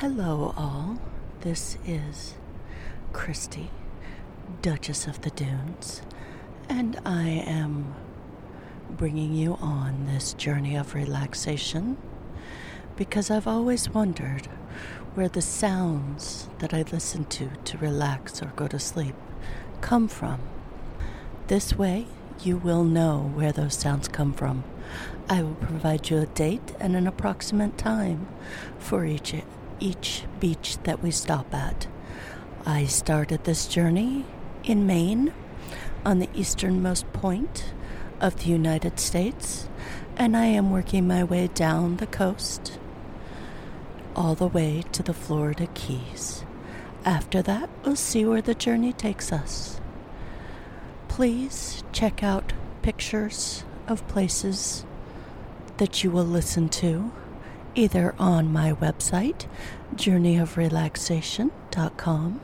Hello, all. This is Christy, Duchess of the Dunes, and I am bringing you on this journey of relaxation because I've always wondered where the sounds that I listen to to relax or go to sleep come from. This way, you will know where those sounds come from. I will provide you a date and an approximate time for each each beach that we stop at. I started this journey in Maine on the easternmost point of the United States, and I am working my way down the coast all the way to the Florida Keys. After that, we'll see where the journey takes us. Please check out pictures of places that you will listen to either on my website, journeyofrelaxation.com,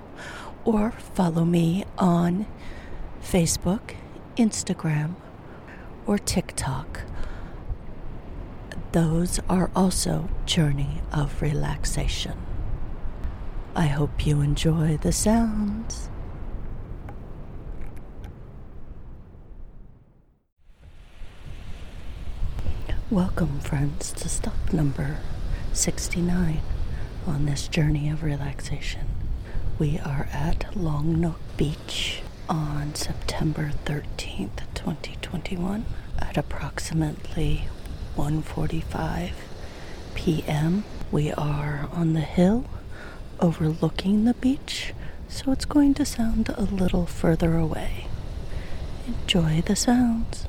or follow me on Facebook, Instagram, or TikTok. Those are also Journey of Relaxation. I hope you enjoy the sounds. Welcome, friends, to stop number 69 on this journey of relaxation. We are at Long Nook Beach on September 13th, 2021 at approximately 1:45 p.m. We are on the hill overlooking the beach, so it's going to sound a little further away. Enjoy the sounds.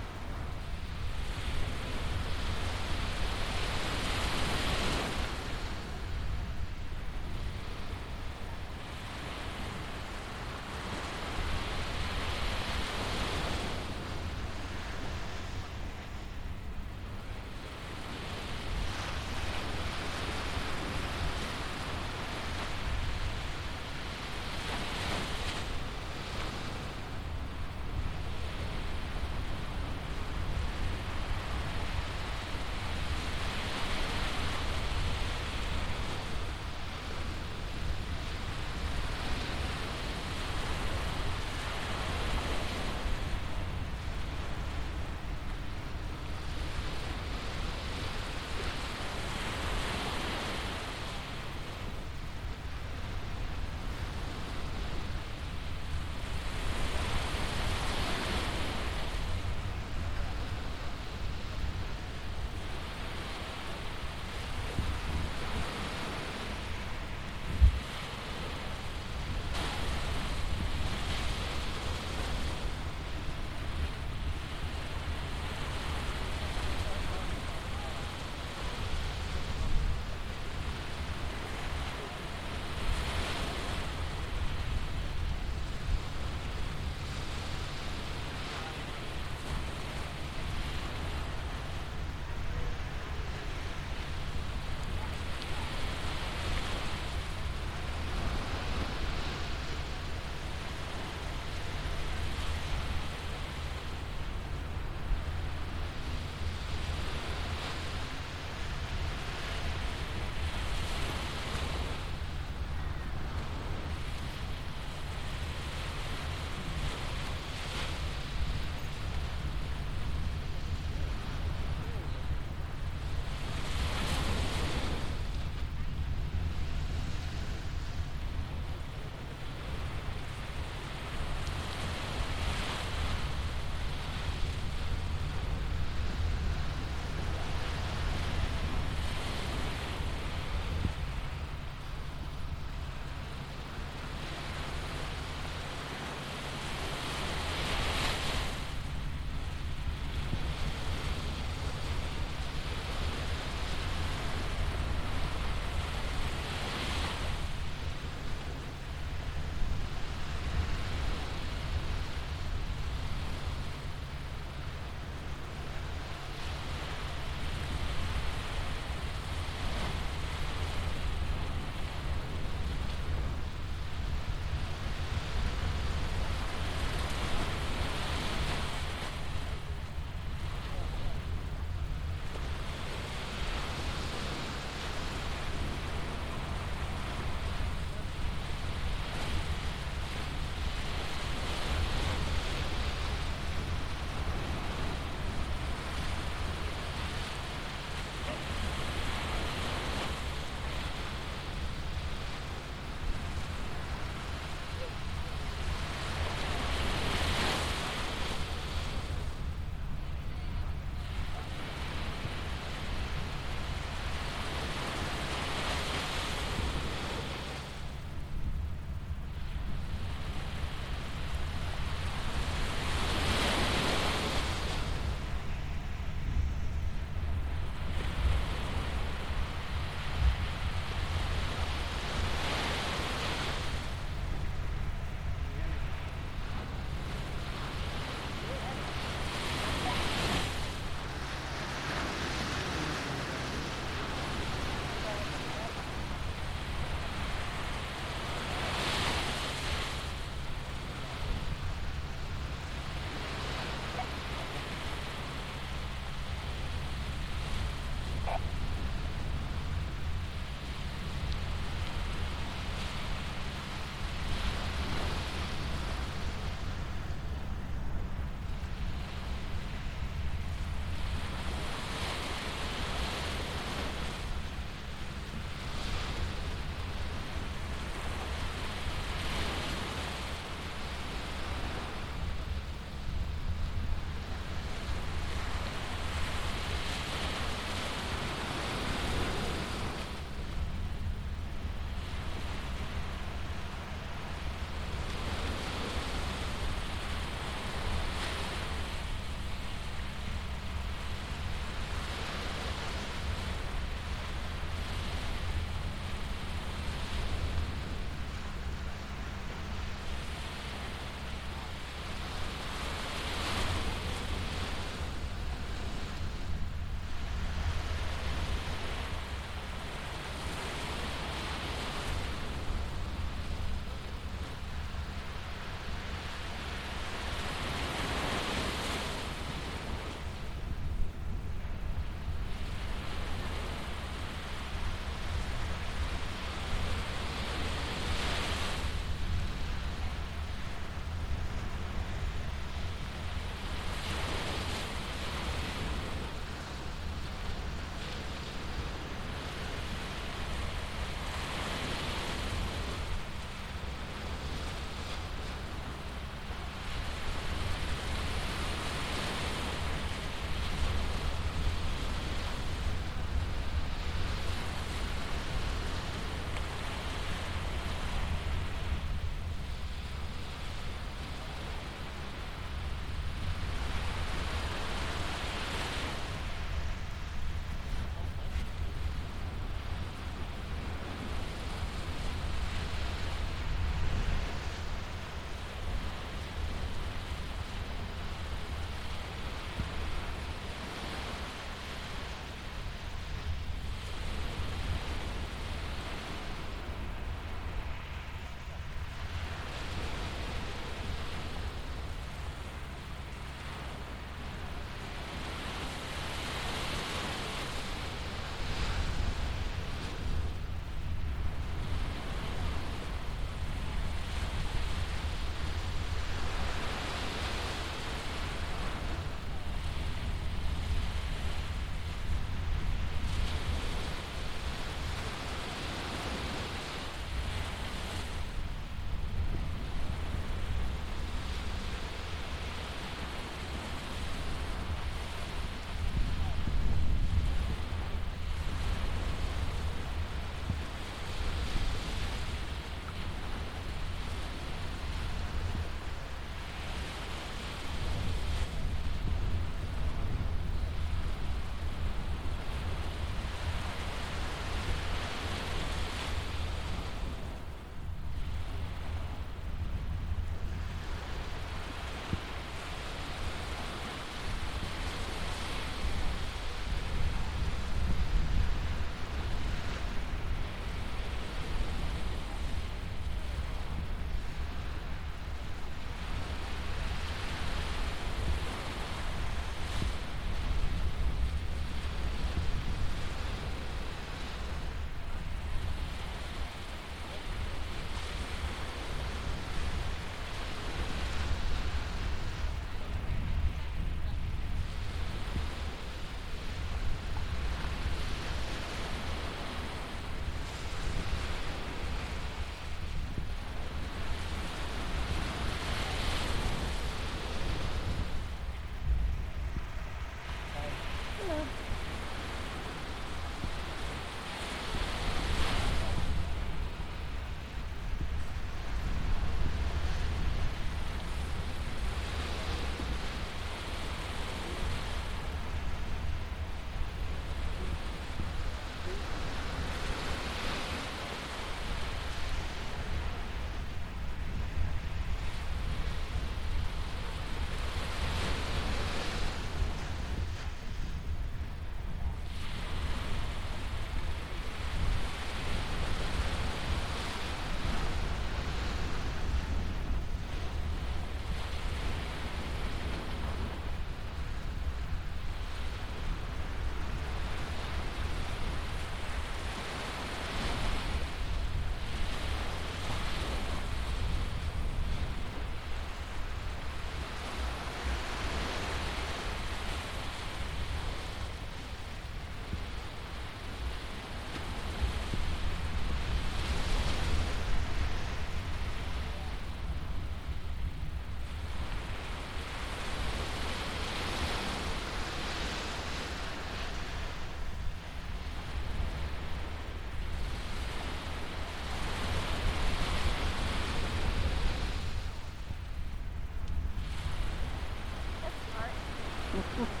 Oh.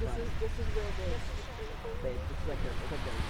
This is this is where the they it's like a it's like a